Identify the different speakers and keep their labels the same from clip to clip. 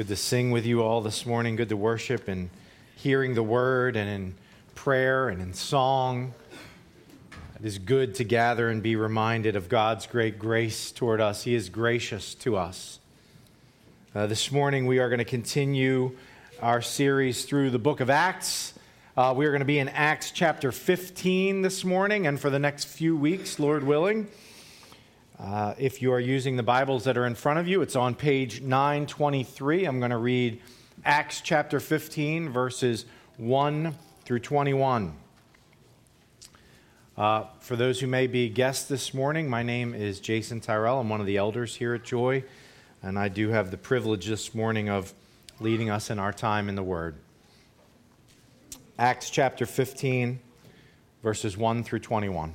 Speaker 1: Good to sing with you all this morning. Good to worship and hearing the word and in prayer and in song. It is good to gather and be reminded of God's great grace toward us. He is gracious to us. Uh, this morning, we are going to continue our series through the book of Acts. Uh, we are going to be in Acts chapter 15 this morning and for the next few weeks, Lord willing. Uh, if you are using the Bibles that are in front of you, it's on page 923. I'm going to read Acts chapter 15, verses 1 through 21. Uh, for those who may be guests this morning, my name is Jason Tyrell. I'm one of the elders here at Joy, and I do have the privilege this morning of leading us in our time in the Word. Acts chapter 15, verses 1 through 21.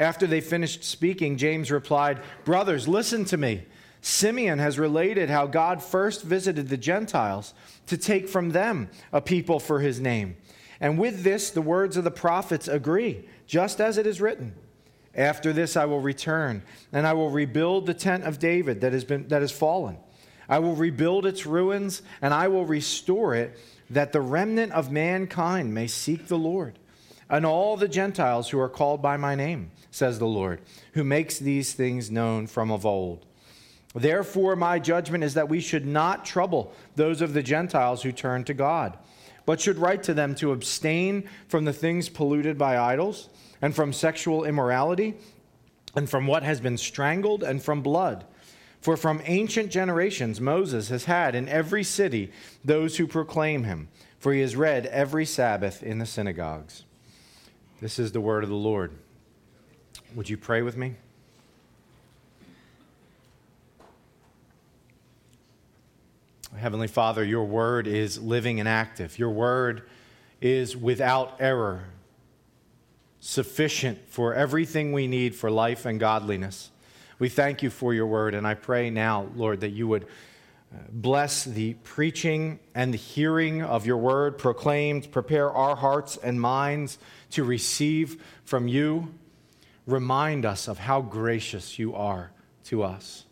Speaker 1: After they finished speaking, James replied, Brothers, listen to me. Simeon has related how God first visited the Gentiles to take from them a people for his name. And with this, the words of the prophets agree, just as it is written. After this, I will return, and I will rebuild the tent of David that has, been, that has fallen. I will rebuild its ruins, and I will restore it, that the remnant of mankind may seek the Lord, and all the Gentiles who are called by my name, says the Lord, who makes these things known from of old Therefore, my judgment is that we should not trouble those of the Gentiles who turn to God, but should write to them to abstain from the things polluted by idols, and from sexual immorality, and from what has been strangled, and from blood. For from ancient generations Moses has had in every city those who proclaim him, for he has read every Sabbath in the synagogues. This is the word of the Lord. Would you pray with me? Heavenly Father, your word is living and active. Your word is without error, sufficient for everything we need for life and godliness. We thank you for your word, and I pray now, Lord, that you would bless the preaching and the hearing of your word proclaimed, prepare our hearts and minds to receive from you. Remind us of how gracious you are to us.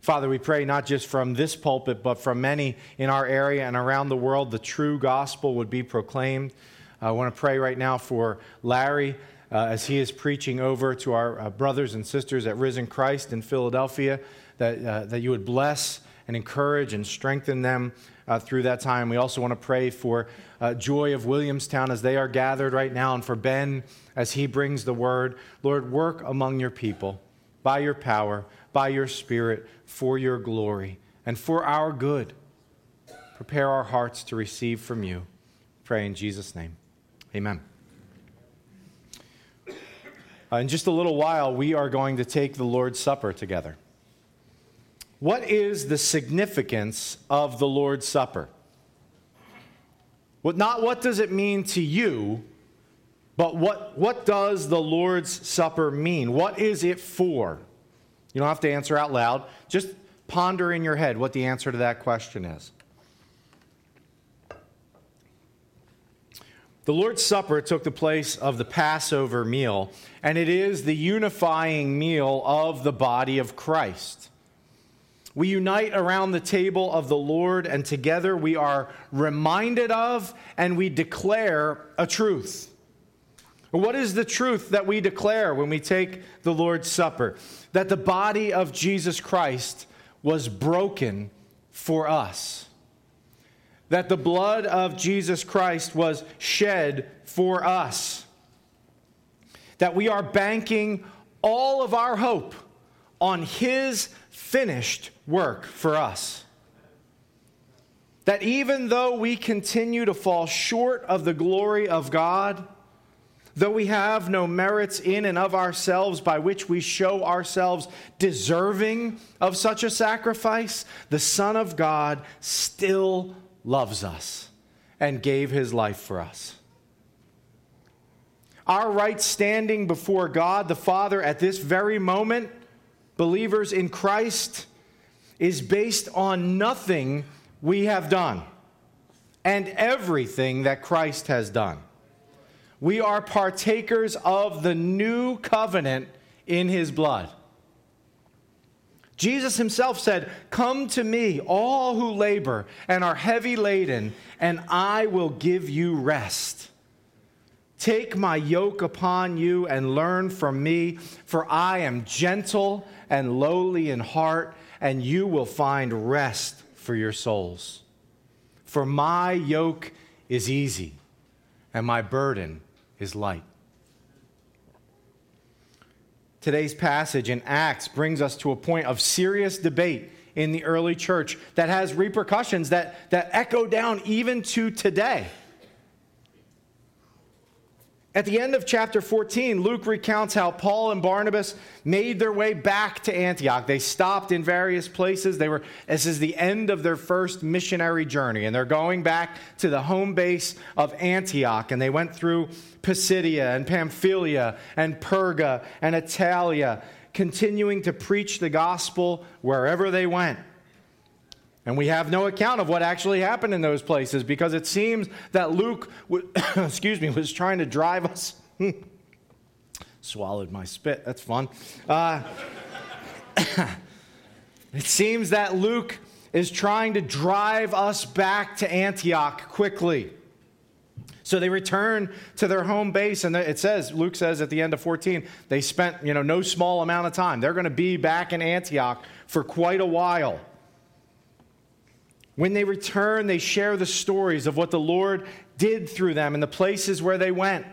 Speaker 1: Father, we pray not just from this pulpit, but from many in our area and around the world, the true gospel would be proclaimed. I want to pray right now for Larry uh, as he is preaching over to our uh, brothers and sisters at Risen Christ in Philadelphia, that, uh, that you would bless and encourage and strengthen them uh, through that time. We also want to pray for uh, Joy of Williamstown as they are gathered right now, and for Ben as he brings the word. Lord, work among your people by your power by your Spirit for your glory and for our good. Prepare our hearts to receive from you. Pray in Jesus' name. Amen. Uh, in just a little while, we are going to take the Lord's Supper together. What is the significance of the Lord's Supper? Well, not what does it mean to you, but what, what does the Lord's Supper mean? What is it for? You don't have to answer out loud. Just ponder in your head what the answer to that question is. The Lord's Supper took the place of the Passover meal, and it is the unifying meal of the body of Christ. We unite around the table of the Lord, and together we are reminded of and we declare a truth. What is the truth that we declare when we take the Lord's Supper? That the body of Jesus Christ was broken for us that the blood of Jesus Christ was shed for us. That we are banking all of our hope on His finished work for us. That even though we continue to fall short of the glory of God, though we have no merits in and of ourselves by which we show ourselves deserving of such a sacrifice, the Son of God still loves us and gave his life for us. Our right standing before God the Father at this very moment, believers in Christ, is based on nothing we have done and everything that Christ has done. We are partakers of the new covenant in his blood. Jesus himself said, Come to me, all who labor and are heavy laden, and I will give you rest. Take my yoke upon you and learn from me, for I am gentle and lowly in heart, and you will find rest for your souls. For my yoke is easy, and my burden is light. Today's passage in Acts brings us to a point of serious debate in the early church that has repercussions that, that echo down even to today. At the end of chapter 14, Luke recounts how Paul and Barnabas made their way back to Antioch. They stopped in various places. They were this is the end of their first missionary journey and they're going back to the home base of Antioch and they went through Pisidia and Pamphylia and Perga and Attalia continuing to preach the gospel wherever they went. And we have no account of what actually happened in those places because it seems that Luke, excuse me, was trying to drive us. Swallowed my spit. That's fun. Uh, it seems that Luke is trying to drive us back to Antioch quickly. So they return to their home base, and it says, Luke says at the end of 14, they spent you know, no small amount of time. They're going to be back in Antioch for quite a while. When they return, they share the stories of what the Lord did through them and the places where they went.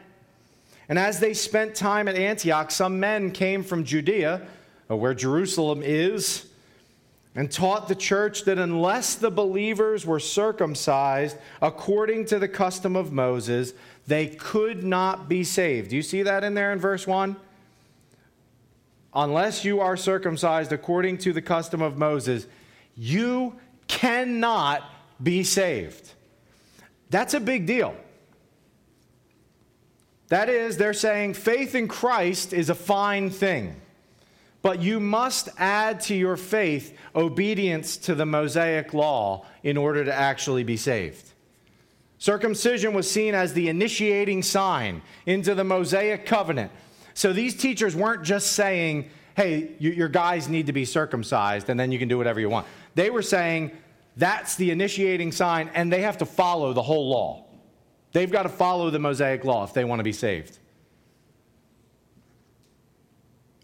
Speaker 1: And as they spent time at Antioch, some men came from Judea, uh, where Jerusalem is, and taught the church that unless the believers were circumcised according to the custom of Moses, they could not be saved. Do you see that in there in verse 1? Unless you are circumcised according to the custom of Moses, you cannot be saved. That's a big deal. That is, they're saying faith in Christ is a fine thing, but you must add to your faith obedience to the Mosaic law in order to actually be saved. Circumcision was seen as the initiating sign into the Mosaic covenant. So these teachers weren't just saying, hey, your guys need to be circumcised and then you can do whatever you want. They were saying that's the initiating sign, and they have to follow the whole law. They've got to follow the Mosaic law if they want to be saved.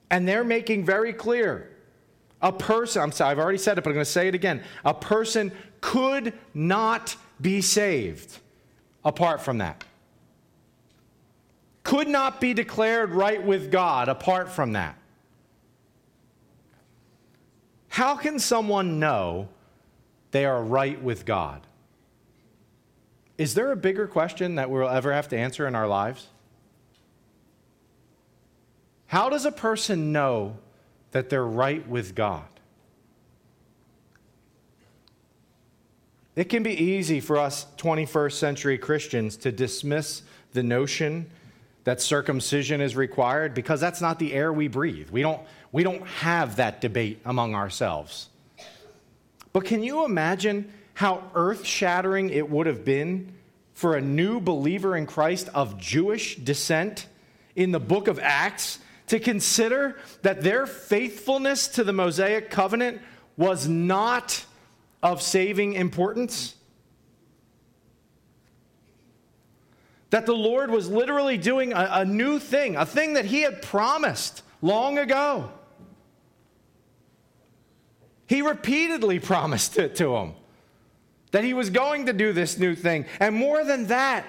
Speaker 1: And they're making very clear a person, I'm sorry, I've already said it, but I'm going to say it again. A person could not be saved apart from that. Could not be declared right with God apart from that. How can someone know they are right with God? Is there a bigger question that we'll ever have to answer in our lives? How does a person know that they're right with God? It can be easy for us 21st century Christians to dismiss the notion that circumcision is required because that's not the air we breathe. We don't, we don't have that debate among ourselves. But can you imagine how earth shattering it would have been for a new believer in Christ of Jewish descent in the book of Acts to consider that their faithfulness to the Mosaic covenant was not of saving importance? That the Lord was literally doing a, a, new thing, a thing that He had promised long ago. He repeatedly promised it to him that he was going to do this new thing. And more than that,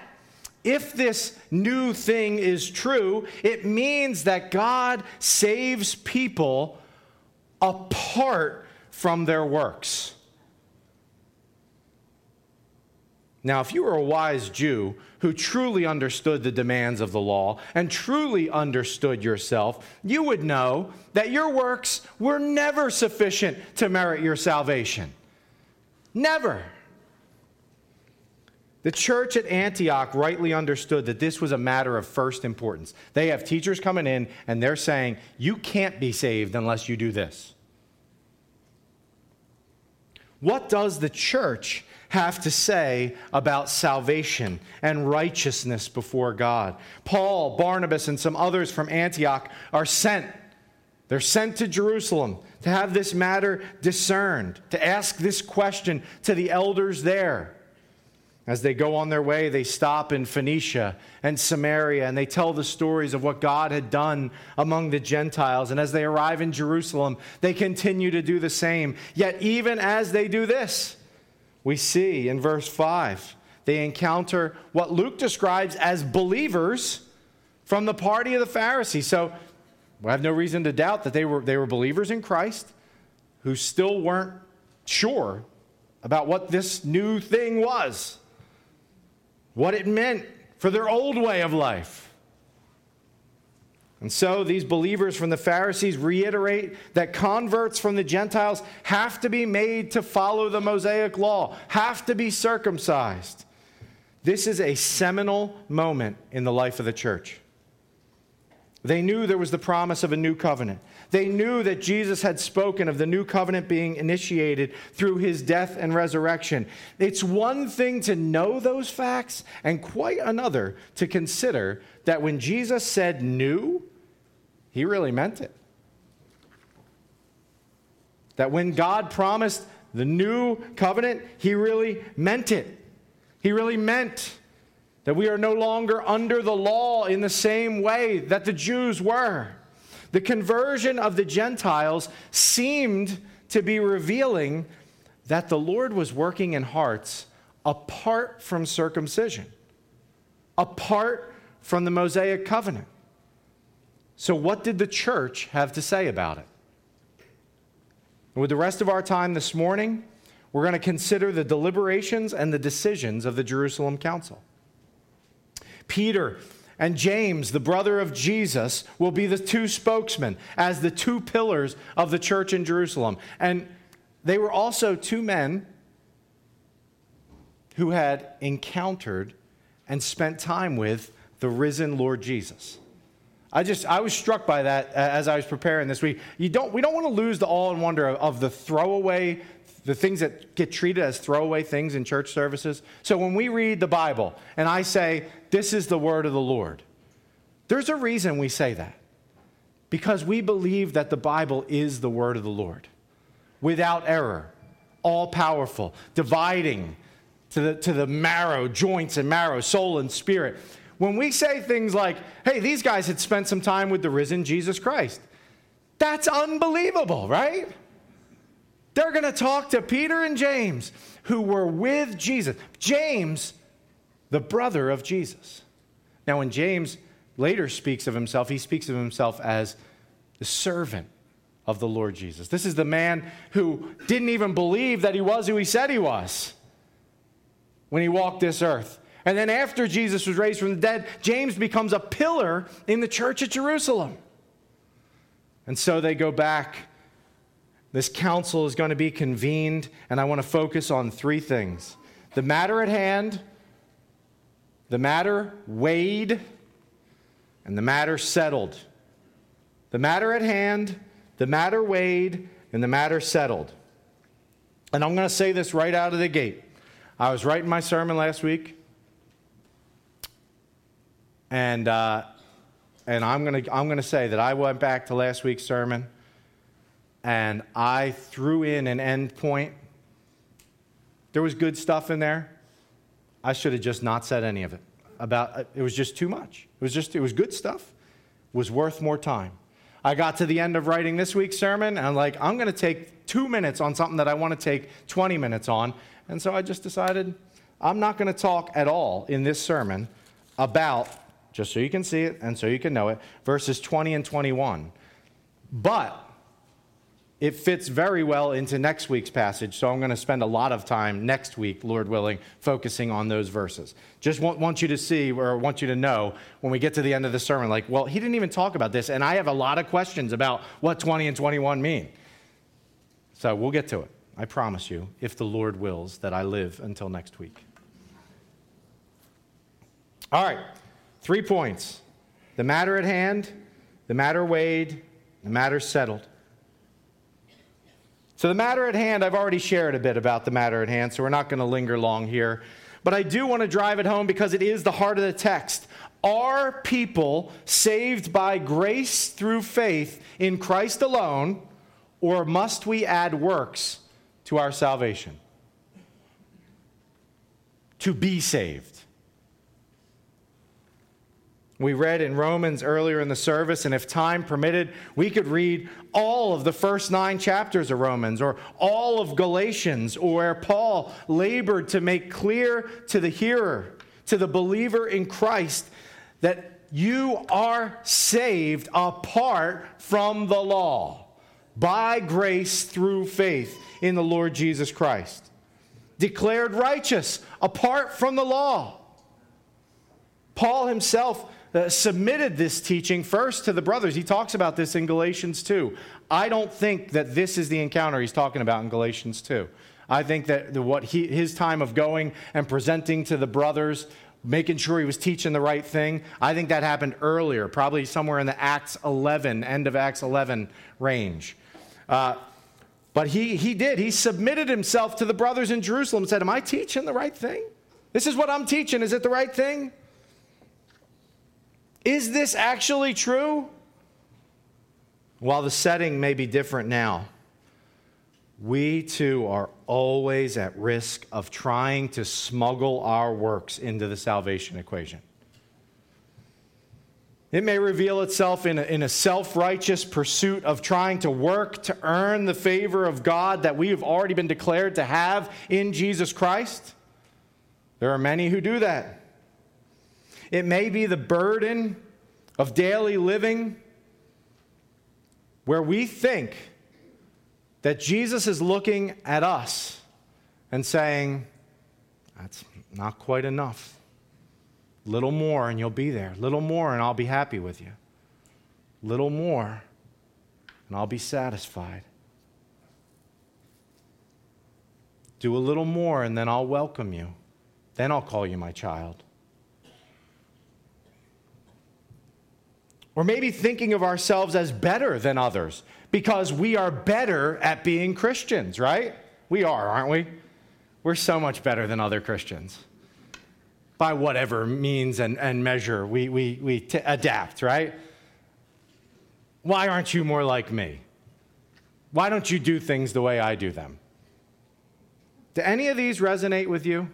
Speaker 1: if this new thing is true, it means that God saves people apart from their works. Now, if you were a wise Jew who truly understood the demands of the law and truly understood yourself, you would know that your works were never sufficient to merit your salvation. Never. The church at Antioch rightly understood that this was a matter of first importance. They have teachers coming in and they're saying, You can't be saved unless you do this. What does the church have to say about salvation and righteousness before God. Paul, Barnabas, and some others from Antioch are sent. They're sent to Jerusalem to have this matter discerned, to ask this question to the elders there. As they go on their way, they stop in Phoenicia and Samaria and they tell the stories of what God had done among the Gentiles. And as they arrive in Jerusalem, they continue to do the same. Yet, even as they do this, we see in verse 5, they encounter what Luke describes as believers from the party of the Pharisees. So we have no reason to doubt that they were, they were believers in Christ who still weren't sure about what this new thing was, what it meant for their old way of life. And so these believers from the Pharisees reiterate that converts from the Gentiles have to be made to follow the Mosaic law, have to be circumcised. This is a seminal moment in the life of the church. They knew there was the promise of a new covenant. They knew that Jesus had spoken of the new covenant being initiated through his death and resurrection. It's one thing to know those facts, and quite another to consider that when Jesus said new, he really meant it. That when God promised the new covenant, he really meant it. He really meant that we are no longer under the law in the same way that the Jews were. The conversion of the Gentiles seemed to be revealing that the Lord was working in hearts apart from circumcision, apart from the Mosaic covenant. So, what did the church have to say about it? With the rest of our time this morning, we're going to consider the deliberations and the decisions of the Jerusalem Council. Peter and James, the brother of Jesus, will be the two spokesmen as the two pillars of the church in Jerusalem. And they were also two men who had encountered and spent time with the risen Lord Jesus. I just I was struck by that as I was preparing this. We you don't we don't want to lose the awe and wonder of, of the throwaway the things that get treated as throwaway things in church services. So when we read the Bible and I say this is the word of the Lord, there's a reason we say that. Because we believe that the Bible is the word of the Lord. Without error, all powerful, dividing to the, to the marrow, joints and marrow, soul and spirit when we say things like, hey, these guys had spent some time with the risen Jesus Christ, that's unbelievable, right? They're going to talk to Peter and James, who were with Jesus. James, the brother of Jesus. Now, when James later speaks of himself, he speaks of himself as the servant of the Lord Jesus. This is the man who didn't even believe that he was who he said he was when he walked this earth. And then after Jesus was raised from the dead, James becomes a pillar in the church at Jerusalem. And so they go back. This council is going to be convened, and I want to focus on three things the matter at hand, the matter weighed, and the matter settled. The matter at hand, the matter weighed, and the matter settled. And I'm going to say this right out of the gate. I was writing my sermon last week, and, uh, and I'm going to I'm going to say that I went back to last week's sermon and I threw in an end point. There was good stuff in there. I should have just not said any of it. About it was just too much. It was just it was good stuff. It was worth more time. I got to the end of writing this week's sermon and I'm like, I'm going to take 2 minutes on something that I want to take 20 minutes on. And so I just decided I'm not going to talk at all in this sermon about just so you can see it and so you can know it, verses 20 and 21. But it fits very well into next week's passage, so I'm going to spend a lot of time next week, Lord willing, focusing on those verses. Just want, want you to see or want you to know when we get to the end of the sermon, like, well, he didn't even talk about this, and I have a lot of questions about what 20 and 21 mean. So we'll get to it. I promise you, if the Lord wills, that I live until next week. All right, three points the matter at hand, the matter weighed, the matter settled. So, the matter at hand, I've already shared a bit about the matter at hand, so we're not going to linger long here. But I do want to drive it home because it is the heart of the text. Are people saved by grace through faith in Christ alone, or must we add works to our salvation? To be saved. We read in Romans earlier in the service, and if time permitted, we could read all of the first nine chapters of Romans or all of Galatians, where Paul labored to make clear to the hearer, to the believer in Christ, that you are saved apart from the law by grace through faith in the Lord Jesus Christ. Declared righteous apart from the law. Paul himself uh, submitted this teaching first to the brothers. He talks about this in Galatians 2. I don't think that this is the encounter he's talking about in Galatians 2. I think that the, what he, his time of going and presenting to the brothers, making sure he was teaching the right thing, I think that happened earlier, probably somewhere in the Acts 11, end of Acts 11 range. Uh, but he, he did. He submitted himself to the brothers in Jerusalem and said, Am I teaching the right thing? This is what I'm teaching. Is it the right thing? Is this actually true? While the setting may be different now, we too are always at risk of trying to smuggle our works into the salvation equation. It may reveal itself in a, in a self righteous pursuit of trying to work to earn the favor of God that we have already been declared to have in Jesus Christ. There are many who do that. It may be the burden of daily living where we think that Jesus is looking at us and saying, That's not quite enough. Little more and you'll be there. Little more and I'll be happy with you. Little more and I'll be satisfied. Do a little more and then I'll welcome you. Then I'll call you my child. Or maybe thinking of ourselves as better than others because we are better at being Christians, right? We are, aren't we? We're so much better than other Christians by whatever means and, and measure we, we, we t- adapt, right? Why aren't you more like me? Why don't you do things the way I do them? Do any of these resonate with you?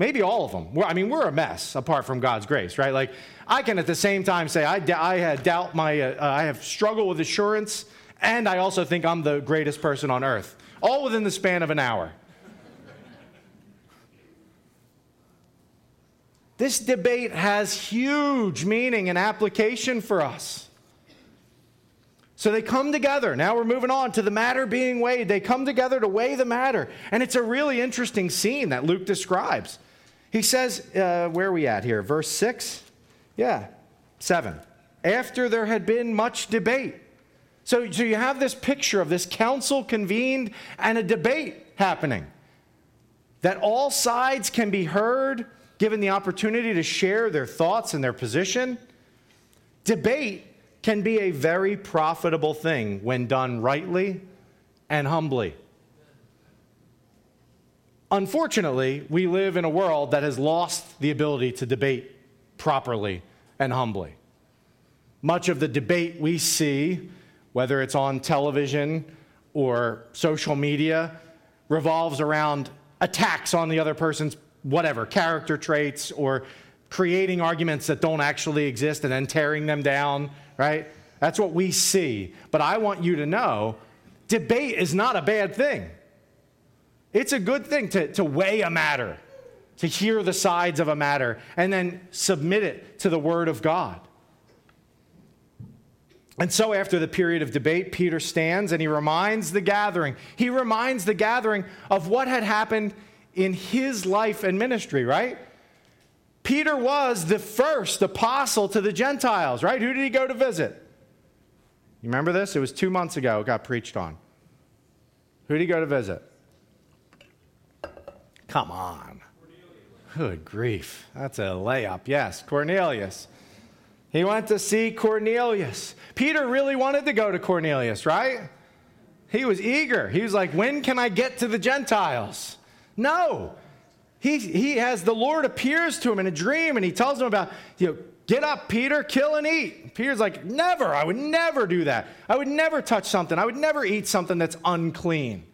Speaker 1: Maybe all of them. We're, I mean, we're a mess apart from God's grace, right? Like, I can at the same time say I, I doubt my, uh, I have struggle with assurance, and I also think I'm the greatest person on earth, all within the span of an hour. This debate has huge meaning and application for us. So they come together. Now we're moving on to the matter being weighed. They come together to weigh the matter. And it's a really interesting scene that Luke describes. He says, uh, where are we at here? Verse 6? Yeah, 7. After there had been much debate. So, so you have this picture of this council convened and a debate happening. That all sides can be heard, given the opportunity to share their thoughts and their position. Debate can be a very profitable thing when done rightly and humbly. Unfortunately, we live in a world that has lost the ability to debate properly and humbly. Much of the debate we see, whether it's on television or social media, revolves around attacks on the other person's whatever, character traits or creating arguments that don't actually exist and then tearing them down, right? That's what we see. But I want you to know debate is not a bad thing. It's a good thing to, to weigh a matter, to hear the sides of a matter, and then submit it to the Word of God. And so, after the period of debate, Peter stands and he reminds the gathering. He reminds the gathering of what had happened in his life and ministry, right? Peter was the first apostle to the Gentiles, right? Who did he go to visit? You remember this? It was two months ago, it got preached on. Who did he go to visit? Come on. Good grief. That's a layup. Yes, Cornelius. He went to see Cornelius. Peter really wanted to go to Cornelius, right? He was eager. He was like, When can I get to the Gentiles? No. He, he has the Lord appears to him in a dream and he tells him about, you know, get up, Peter, kill and eat. Peter's like, Never. I would never do that. I would never touch something. I would never eat something that's unclean.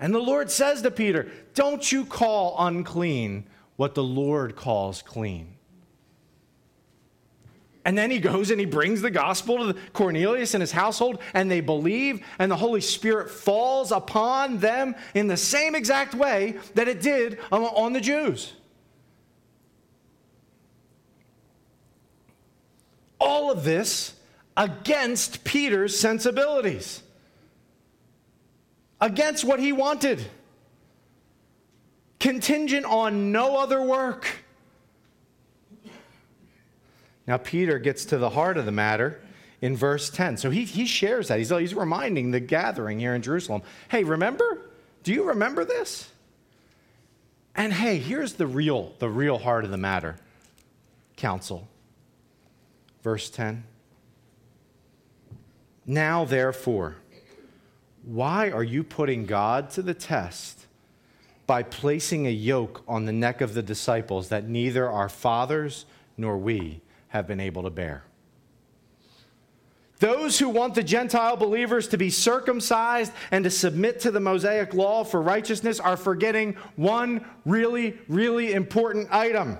Speaker 1: And the Lord says to Peter, Don't you call unclean what the Lord calls clean. And then he goes and he brings the gospel to Cornelius and his household, and they believe, and the Holy Spirit falls upon them in the same exact way that it did on the Jews. All of this against Peter's sensibilities against what he wanted, contingent on no other work. Now, Peter gets to the heart of the matter in verse 10. So he, he shares that. He's, he's reminding the gathering here in Jerusalem hey, remember? Do you remember this? And hey, here's the real, the real heart of the matter council. Verse 10. Now, therefore, why are you putting God to the test by placing a yoke on the neck of the disciples that neither our fathers nor we have been able to bear? Those who want the Gentile believers to be circumcised and to submit to the Mosaic law for righteousness are forgetting one really, really important item.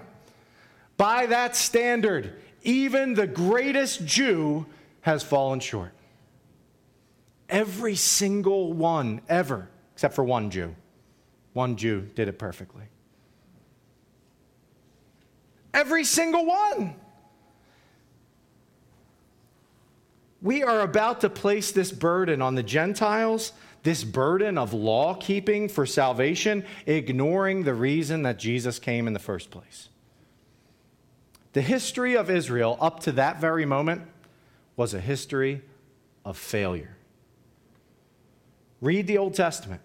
Speaker 1: By that standard, even the greatest Jew has fallen short. Every single one ever, except for one Jew. One Jew did it perfectly. Every single one. We are about to place this burden on the Gentiles, this burden of law keeping for salvation, ignoring the reason that Jesus came in the first place. The history of Israel up to that very moment was a history of failure. Read the Old Testament.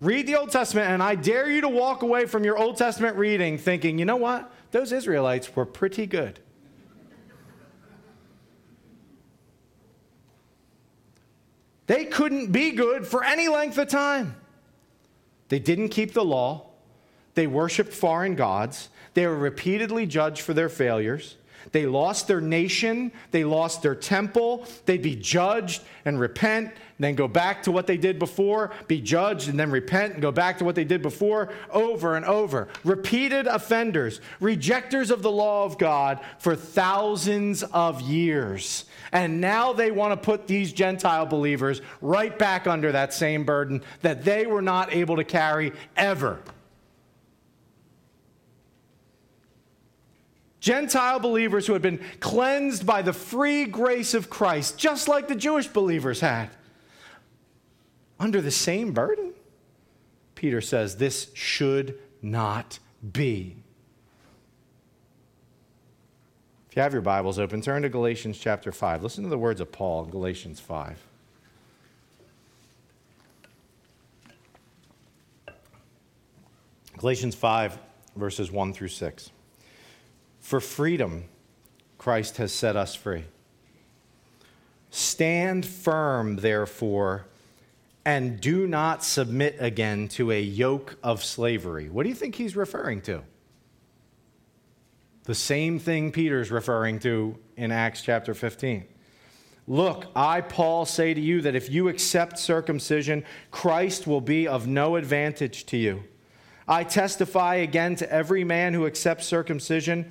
Speaker 1: Read the Old Testament, and I dare you to walk away from your Old Testament reading thinking, you know what? Those Israelites were pretty good. They couldn't be good for any length of time. They didn't keep the law. They worshiped foreign gods. They were repeatedly judged for their failures. They lost their nation, they lost their temple. They'd be judged and repent, then go back to what they did before, be judged and then repent and go back to what they did before, over and over. Repeated offenders, rejectors of the law of God for thousands of years. And now they want to put these Gentile believers right back under that same burden that they were not able to carry ever. Gentile believers who had been cleansed by the free grace of Christ, just like the Jewish believers had, under the same burden? Peter says this should not be. If you have your Bibles open, turn to Galatians chapter 5. Listen to the words of Paul in Galatians 5. Galatians 5, verses 1 through 6. For freedom, Christ has set us free. Stand firm, therefore, and do not submit again to a yoke of slavery. What do you think he's referring to? The same thing Peter's referring to in Acts chapter 15. Look, I, Paul, say to you that if you accept circumcision, Christ will be of no advantage to you. I testify again to every man who accepts circumcision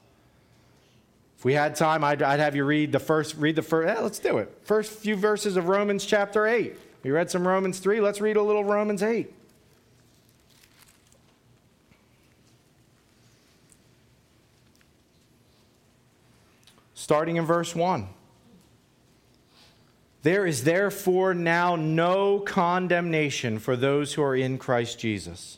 Speaker 1: If we had time, I'd, I'd have you read the first, read the first, yeah, let's do it. First few verses of Romans chapter 8. We read some Romans 3. Let's read a little Romans 8. starting in verse 1. There is therefore now no condemnation for those who are in Christ Jesus.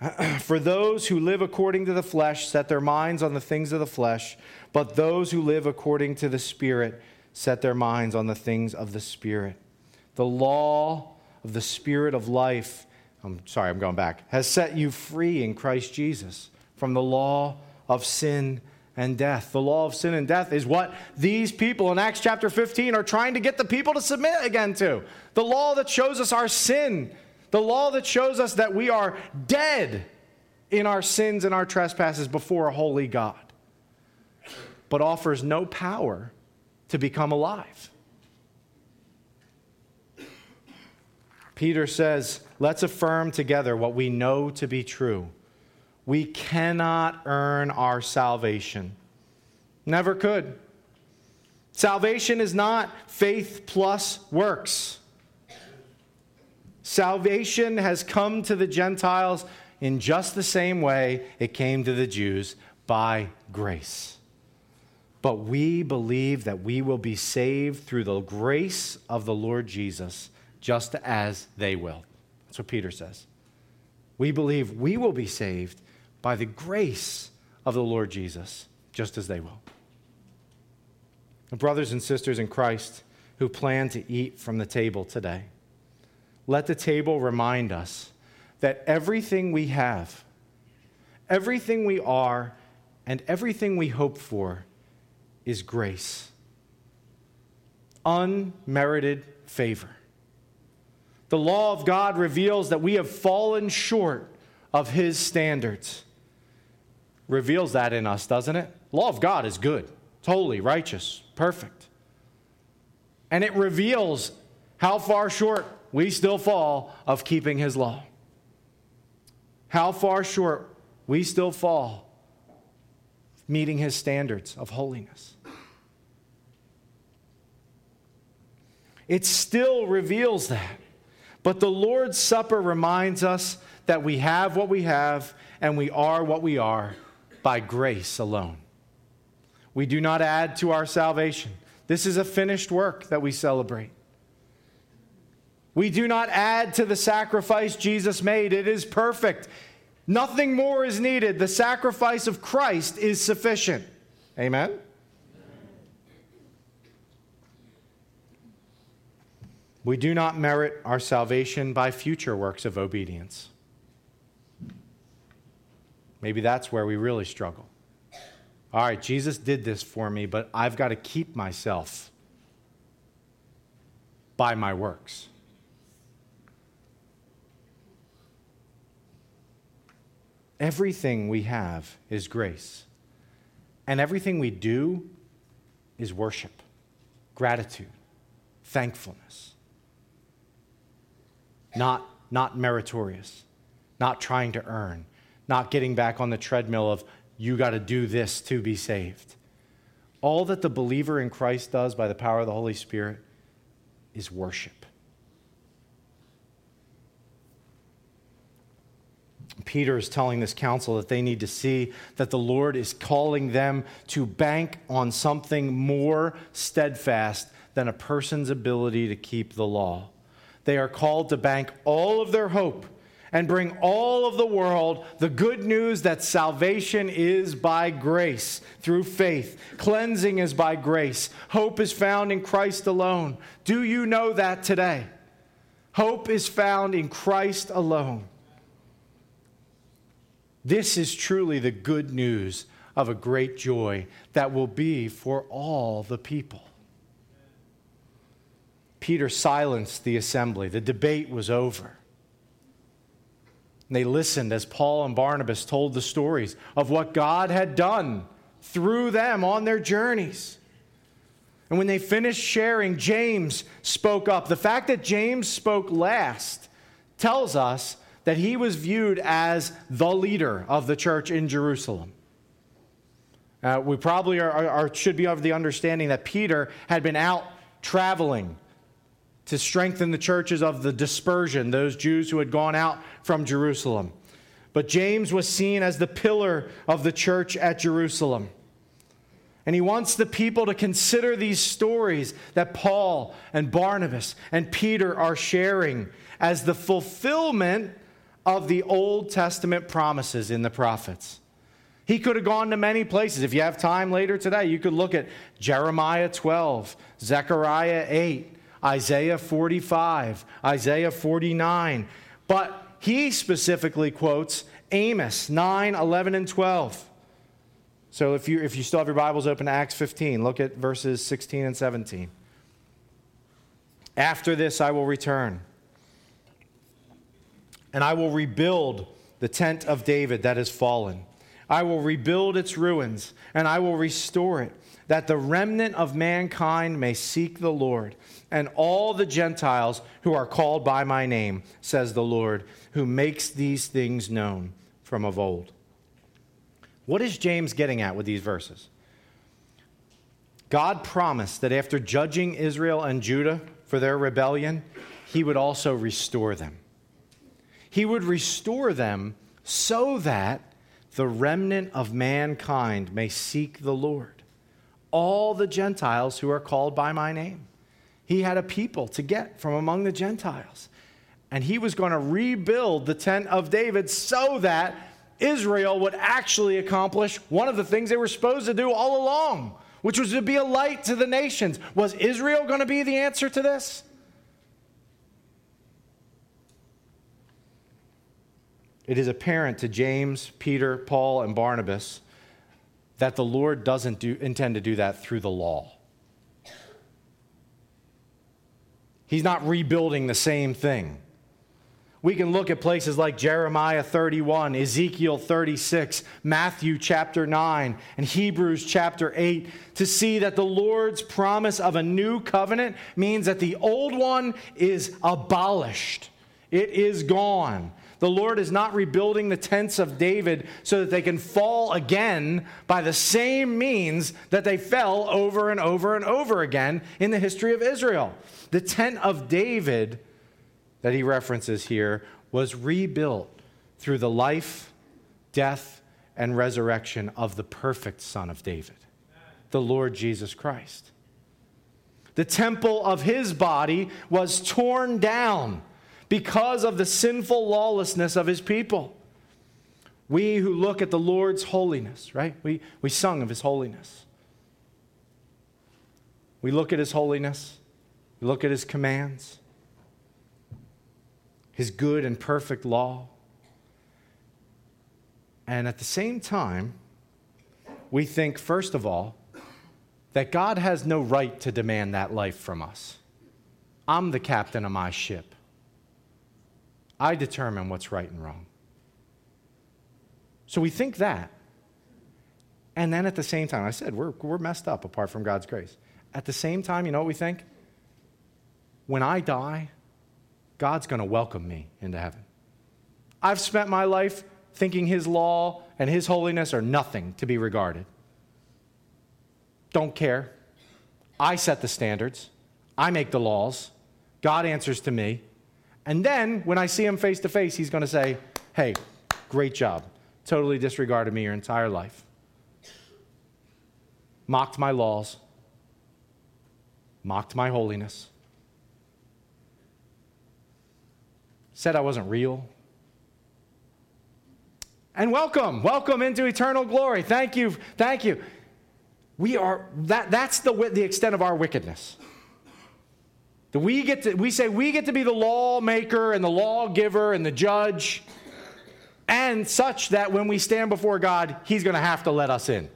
Speaker 1: For those who live according to the flesh set their minds on the things of the flesh, but those who live according to the Spirit set their minds on the things of the Spirit. The law of the Spirit of life I'm sorry, I'm going back, has set you free in Christ Jesus from the law of sin and death. The law of sin and death is what these people in Acts chapter 15 are trying to get the people to submit again to. The law that shows us our sin, the law that shows us that we are dead in our sins and our trespasses before a holy God, but offers no power to become alive. Peter says, Let's affirm together what we know to be true. We cannot earn our salvation. Never could. Salvation is not faith plus works. Salvation has come to the Gentiles in just the same way it came to the Jews by grace. But we believe that we will be saved through the grace of the Lord Jesus just as they will. That's what Peter says. We believe we will be saved by the grace of the Lord Jesus, just as they will. The brothers and sisters in Christ who plan to eat from the table today, let the table remind us that everything we have, everything we are, and everything we hope for is grace. Unmerited favor. The law of God reveals that we have fallen short of his standards. Reveals that in us, doesn't it? Law of God is good, holy, righteous, perfect. And it reveals how far short we still fall of keeping his law. How far short we still fall meeting his standards of holiness. It still reveals that. But the Lord's Supper reminds us that we have what we have and we are what we are by grace alone. We do not add to our salvation. This is a finished work that we celebrate. We do not add to the sacrifice Jesus made, it is perfect. Nothing more is needed. The sacrifice of Christ is sufficient. Amen? We do not merit our salvation by future works of obedience. Maybe that's where we really struggle. All right, Jesus did this for me, but I've got to keep myself by my works. Everything we have is grace. And everything we do is worship, gratitude, thankfulness. Not, not meritorious, not trying to earn, not getting back on the treadmill of you got to do this to be saved. All that the believer in Christ does by the power of the Holy Spirit is worship. Peter is telling this council that they need to see that the Lord is calling them to bank on something more steadfast than a person's ability to keep the law. They are called to bank all of their hope and bring all of the world the good news that salvation is by grace through faith. Cleansing is by grace. Hope is found in Christ alone. Do you know that today? Hope is found in Christ alone. This is truly the good news of a great joy that will be for all the people. Peter silenced the assembly. The debate was over. they listened as Paul and Barnabas told the stories of what God had done through them on their journeys. And when they finished sharing, James spoke up. The fact that James spoke last tells us that he was viewed as the leader of the church in Jerusalem. Uh, we probably are, are, should be of the understanding that Peter had been out traveling to strengthen the churches of the dispersion, those Jews who had gone out from Jerusalem. But James was seen as the pillar of the church at Jerusalem. And he wants the people to consider these stories that Paul and Barnabas and Peter are sharing as the fulfillment of the Old Testament promises in the prophets. He could have gone to many places. If you have time later today, you could look at Jeremiah 12, Zechariah 8, Isaiah 45, Isaiah 49. But he specifically quotes Amos 9, 11, and 12. So if you, if you still have your Bibles open to Acts 15, look at verses 16 and 17. After this, I will return and I will rebuild the tent of David that has fallen. I will rebuild its ruins, and I will restore it, that the remnant of mankind may seek the Lord, and all the Gentiles who are called by my name, says the Lord, who makes these things known from of old. What is James getting at with these verses? God promised that after judging Israel and Judah for their rebellion, he would also restore them. He would restore them so that the remnant of mankind may seek the Lord. All the Gentiles who are called by my name. He had a people to get from among the Gentiles. And he was going to rebuild the tent of David so that Israel would actually accomplish one of the things they were supposed to do all along, which was to be a light to the nations. Was Israel going to be the answer to this? It is apparent to James, Peter, Paul, and Barnabas that the Lord doesn't do, intend to do that through the law. He's not rebuilding the same thing. We can look at places like Jeremiah 31, Ezekiel 36, Matthew chapter 9, and Hebrews chapter 8 to see that the Lord's promise of a new covenant means that the old one is abolished, it is gone. The Lord is not rebuilding the tents of David so that they can fall again by the same means that they fell over and over and over again in the history of Israel. The tent of David that he references here was rebuilt through the life, death, and resurrection of the perfect Son of David, the Lord Jesus Christ. The temple of his body was torn down because of the sinful lawlessness of his people. We who look at the Lord's holiness, right? We, we sung of his holiness. We look at his holiness, we look at his commands, his good and perfect law. And at the same time, we think, first of all, that God has no right to demand that life from us. I'm the captain of my ship. I determine what's right and wrong. So we think that. And then at the same time, I said, we're, we're messed up apart from God's grace. At the same time, you know what we think? When I die, God's going to welcome me into heaven. I've spent my life thinking His law and His holiness are nothing to be regarded. Don't care. I set the standards, I make the laws. God answers to me. And then when I see Him face to face, He's going to say, Hey, great job. Totally disregarded me your entire life. Mocked my laws, mocked my holiness, said I wasn't real. And welcome, welcome into eternal glory. Thank you, thank you. We are, that, that's the, the extent of our wickedness. We, get to, we say we get to be the lawmaker and the lawgiver and the judge, and such that when we stand before God, He's going to have to let us in.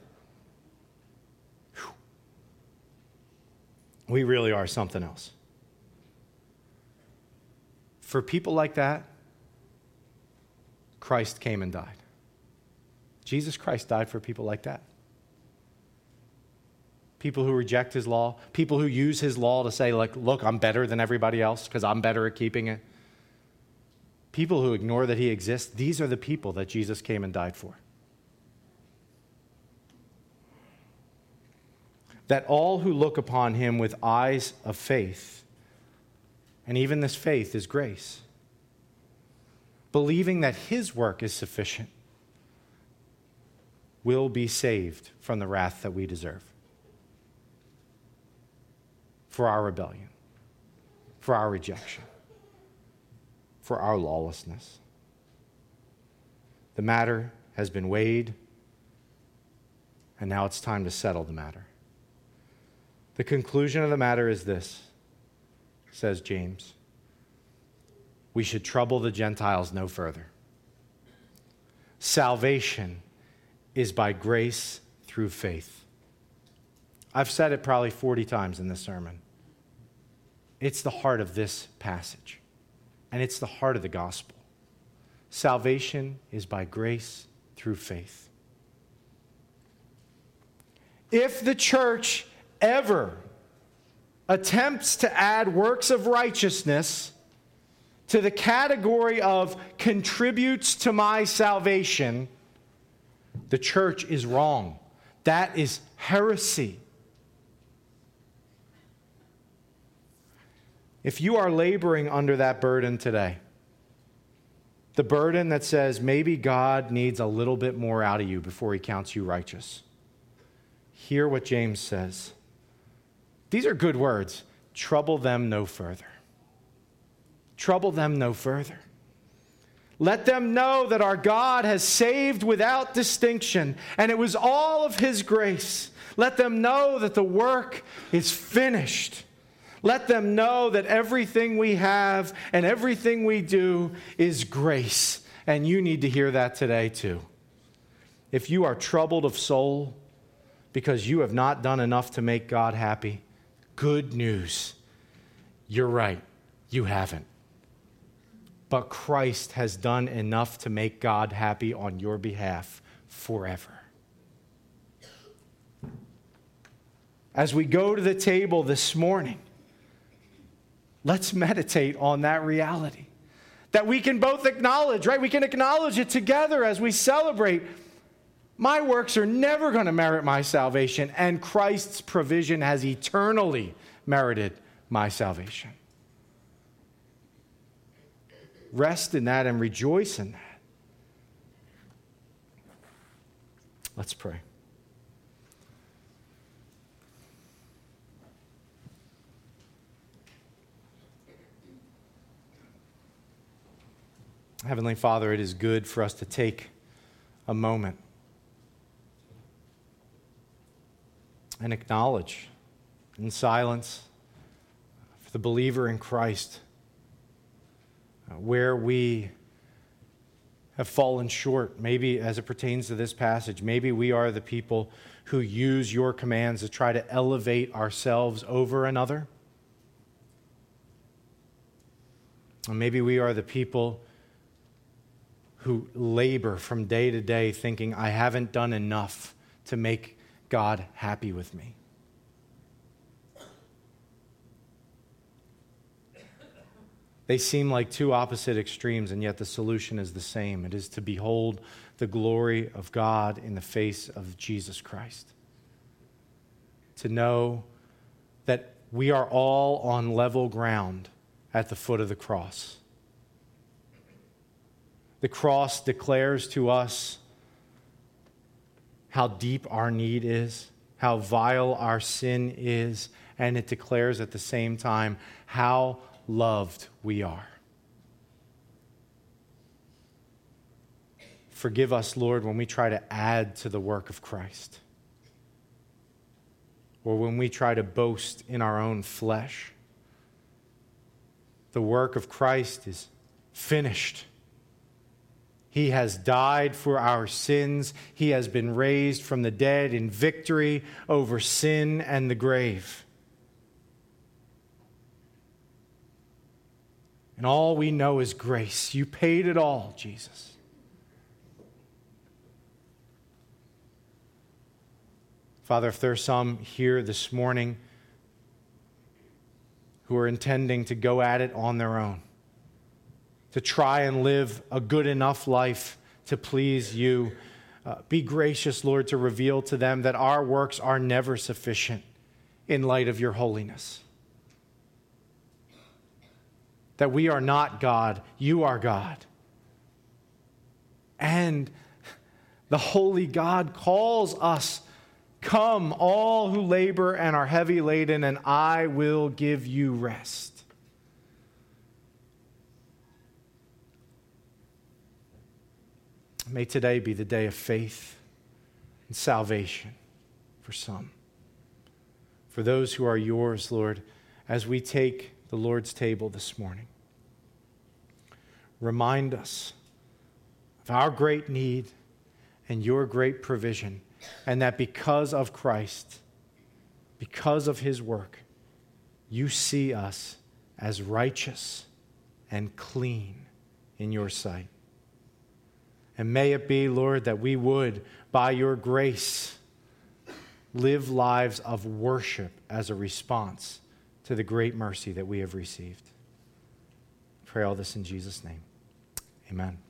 Speaker 1: We really are something else. For people like that, Christ came and died. Jesus Christ died for people like that. People who reject his law, people who use his law to say, like, look, I'm better than everybody else because I'm better at keeping it. People who ignore that he exists, these are the people that Jesus came and died for. That all who look upon him with eyes of faith and even this faith is grace. Believing that his work is sufficient will be saved from the wrath that we deserve for our rebellion, for our rejection, for our lawlessness. The matter has been weighed, and now it's time to settle the matter. The conclusion of the matter is this says James. We should trouble the Gentiles no further. Salvation is by grace through faith. I've said it probably 40 times in this sermon. It's the heart of this passage, and it's the heart of the gospel. Salvation is by grace through faith. If the church ever attempts to add works of righteousness to the category of contributes to my salvation, the church is wrong. That is heresy. If you are laboring under that burden today, the burden that says maybe God needs a little bit more out of you before he counts you righteous, hear what James says. These are good words. Trouble them no further. Trouble them no further. Let them know that our God has saved without distinction, and it was all of His grace. Let them know that the work is finished. Let them know that everything we have and everything we do is grace. And you need to hear that today, too. If you are troubled of soul because you have not done enough to make God happy, Good news. You're right, you haven't. But Christ has done enough to make God happy on your behalf forever. As we go to the table this morning, let's meditate on that reality. That we can both acknowledge, right? We can acknowledge it together as we celebrate my works are never going to merit my salvation, and Christ's provision has eternally merited my salvation. Rest in that and rejoice in that. Let's pray. Heavenly Father, it is good for us to take a moment and acknowledge in silence for the believer in Christ uh, where we have fallen short, maybe as it pertains to this passage. Maybe we are the people who use your commands to try to elevate ourselves over another. And maybe we are the people who labor from day to day thinking, I haven't done enough to make God happy with me. They seem like two opposite extremes, and yet the solution is the same. It is to behold the glory of God in the face of Jesus Christ. To know that we are all on level ground at the foot of the cross. The cross declares to us how deep our need is, how vile our sin is, and it declares at the same time how loved we are. Forgive us, Lord, when we try to add to the work of Christ, or when we try to boast in our own flesh. The work of Christ is finished. He has died for our sins. He has been raised from the dead in victory over sin and the grave. And all we know is grace. You paid it all, Jesus. Father, if there's some here this morning who are intending to go at it on their own, to try and live a good enough life to please you, uh, be gracious, Lord, to reveal to them that our works are never sufficient in light of your holiness that we are not God, you are God. And the holy God calls us Come, all who labor and are heavy laden, and I will give you rest. May today be the day of faith and salvation for some. For those who are yours, Lord, as we take the Lord's table this morning. Remind us of our great need and your great provision, and that because of Christ, because of his work, you see us as righteous and clean in your sight. And may it be, Lord, that we would, by your grace, live lives of worship as a response to the great mercy that we have received. Pray all this in Jesus' name. Amen.